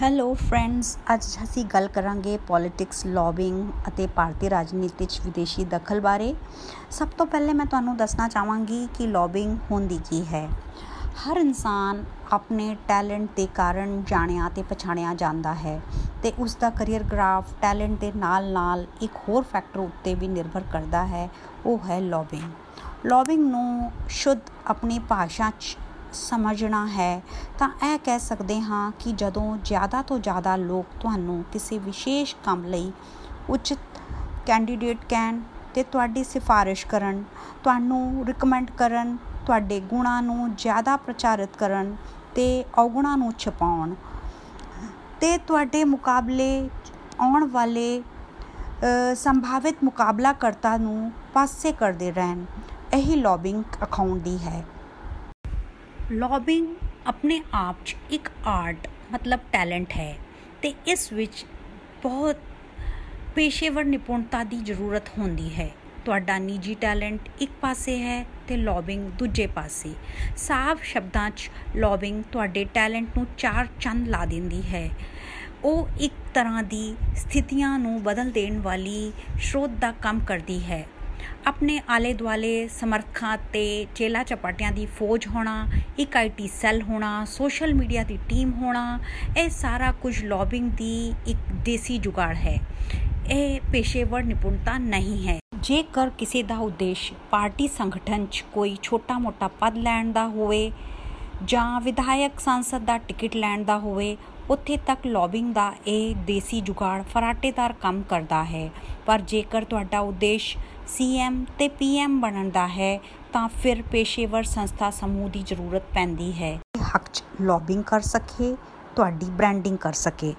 Hello friends ਅੱਜ ਅਸੀਂ ਗੱਲ ਕਰਾਂਗੇ ਪੋਲਿਟਿਕਸ ਲੌਬਿੰਗ ਅਤੇ ਭਾਰਤੀ ਰਾਜਨੀਤੀ 'ਚ ਵਿਦੇਸ਼ੀ ਦਖਲ ਬਾਰੇ। ਸਭ ਤੋਂ ਪਹਿਲੇ ਮੈਂ ਤੁਹਾਨੂੰ ਦੱਸਣਾ ਚਾਹਾਂਗੀ ਕਿ ਲੌਬਿੰਗ ਹੁੰਦੀ ਕੀ ਹੈ। ਹਰ ਇਨਸਾਨ ਆਪਣੇ ਟੈਲੈਂਟ ਦੇ ਕਾਰਨ ਜਾਣਿਆ ਤੇ ਪਛਾਣਿਆ ਜਾਂਦਾ ਹੈ ਤੇ ਉਸ ਦਾ ਕੈਰੀਅਰ ਗ੍ਰਾਫ ਟੈਲੈਂਟ ਦੇ ਨਾਲ-ਨਾਲ ਇੱਕ ਹੋਰ ਫੈਕਟਰ ਉੱਤੇ ਵੀ ਨਿਰਭਰ ਕਰਦਾ ਹੈ, ਉਹ ਹੈ ਲੌਬਿੰਗ ਲੌਬਿੰਗ ਨੂੰ ਸ਼ੁੱਧ ਆਪਣੀ ਭਾਸ਼ਾ 'ਚ ਸਮਝਣਾ ਹੈ, ਤਾਂ ਇਹ ਕਹਿ ਸਕਦੇ ਹਾਂ ਕਿ ਜਦੋਂ ਜ਼ਿਆਦਾ ਤੋਂ ਜ਼ਿਆਦਾ ਲੋਕ ਤੁਹਾਨੂੰ ਕਿਸੇ ਵਿਸ਼ੇਸ਼ ਕੰਮ ਲਈ ਉਚਿਤ ਕੈਂਡੀਡੇਟ ਕਹਿਣ ਤੇ ਤੁਹਾਡੀ ਸਿਫਾਰਿਸ਼ ਕਰਨ, ਤੁਹਾਨੂੰ ਰეკਮੈਂਡ ਕਰਨ, ਤੁਹਾਡੇ ਗੁਣਾਂ ਨੂੰ ਜ਼ਿਆਦਾ ਪ੍ਰਚਾਰਿਤ ਕਰਨ ਤੇ ਔਗੁਣਾਂ ਨੂੰ ਛਪਾਉਣ ਤੇ ਤੁਹਾਡੇ ਮੁਕਾਬਲੇ ਆਉਣ ਵਾਲੇ ਸੰਭਾਵਿਤ ਮੁਕਾਬਲਾਕਰਤਾ ਨੂੰ ਪਾਸੇ ਕਰਦੇ ਰਹਿਣ, ਇਹੀ ਲੌਬਿੰਗ ਅਖਾਉਂਦੀ ਹੈ। ਲੌਬਿੰਗ ਆਪਣੇ ਆਪ 'ਚ ਇੱਕ ਆਰਟ ਮਤਲਬ ਟੈਲੈਂਟ ਹੈ ਤੇ ਇਸ ਵਿੱਚ ਬਹੁਤ ਪੇਸ਼ੇਵਰ ਨਿਪੁੰਨਤਾ ਦੀ ਜ਼ਰੂਰਤ ਹੁੰਦੀ ਹੈ ਤੁਹਾਡਾ ਨਿੱਜੀ ਟੈਲੈਂਟ ਇੱਕ ਪਾਸੇ ਹੈ ਤੇ ਲੌਬਿੰਗ ਦੂਜੇ ਪਾਸੇ ਸਾਫ਼ ਸ਼ਬਦਾਂ 'ਚ ਲੌਬਿੰਗ ਤੁਹਾਡੇ ਟੈਲੈਂਟ ਨੂੰ ਚਾਰ ਚੰਦ ਲਾ ਦਿੰਦੀ ਹੈ ਉਹ ਇੱਕ ਤਰ੍ਹਾਂ ਦੀ ਸਥਿਤੀਆਂ ਨੂੰ ਬਦਲ ਦੇਣ ਵਾਲੀ ਸ਼ਰੋਤ ਦਾ ਕੰਮ ਕਰਦੀ ਹੈ ਆਪਣੇ ਆਲੇ ਦੁਆਲੇ ਸਮਰਥਕਾਂ ਤੇ ਚੇਲਾ ਚਪਾਟਿਆਂ ਦੀ ਫੌਜ ਹੋਣਾ, ਇੱਕ ਆਈਟੀ ਸੈੱਲ ਹੋਣਾ, ਸੋਸ਼ਲ ਮੀਡੀਆ ਦੀ ਟੀਮ ਹੋਣਾ, ਇਹ ਸਾਰਾ ਕੁਝ ਲੌਬਿੰਗ ਦੀ ਇੱਕ ਦੇਸੀ ਜੁਗਾੜ ਹੈ। ਇਹ ਪੇਸ਼ੇਵਰ ਨਿਪੁੰਨਤਾ ਨਹੀਂ ਹੈ। ਜੇਕਰ ਕਿਸੇ ਦਾ ਉਦੇਸ਼ ਪਾਰਟੀ ਸੰਗਠਨ 'ਚ ਕੋਈ ਛੋਟਾ-ਮੋਟਾ ਪਦ ਲੈਣ ਦਾ ਹੋਵੇ ਜਾਂ ਵਿਧਾਇਕ, ਸੰਸਦ ਦਾ ਟਿਕਟ ਲੈਣ ਦਾ ਹੋਵੇ ਉੱਥੇ ਤੱਕ ਲੌਬਿੰਗ ਦਾ ਇਹ ਦੇਸੀ ਜੁਗਾੜ ਫਰਾਟੇਦਾਰ ਕੰਮ ਕਰਦਾ ਹੈ। ਪਰ ਜੇਕਰ ਤੁਹਾਡਾ ਉਦੇਸ਼ ਸੀਐਮ ਤੇ ਪੀਐਮ ਬਣਨ ਦਾ ਹੈ, ਤਾਂ ਫਿਰ ਪੇਸ਼ੇਵਰ ਸੰਸਥਾ ਸਮੂਹ ਦੀ ਜ਼ਰੂਰਤ ਪੈਂਦੀ ਹੈ। ਹੱਕ 'ਚ ਲੌਬਿੰਗ ਕਰ ਸਕੇ, ਤੁਹਾਡੀ ਬ੍ਰਾਂਡਿੰਗ ਕਰ ਸਕੇ।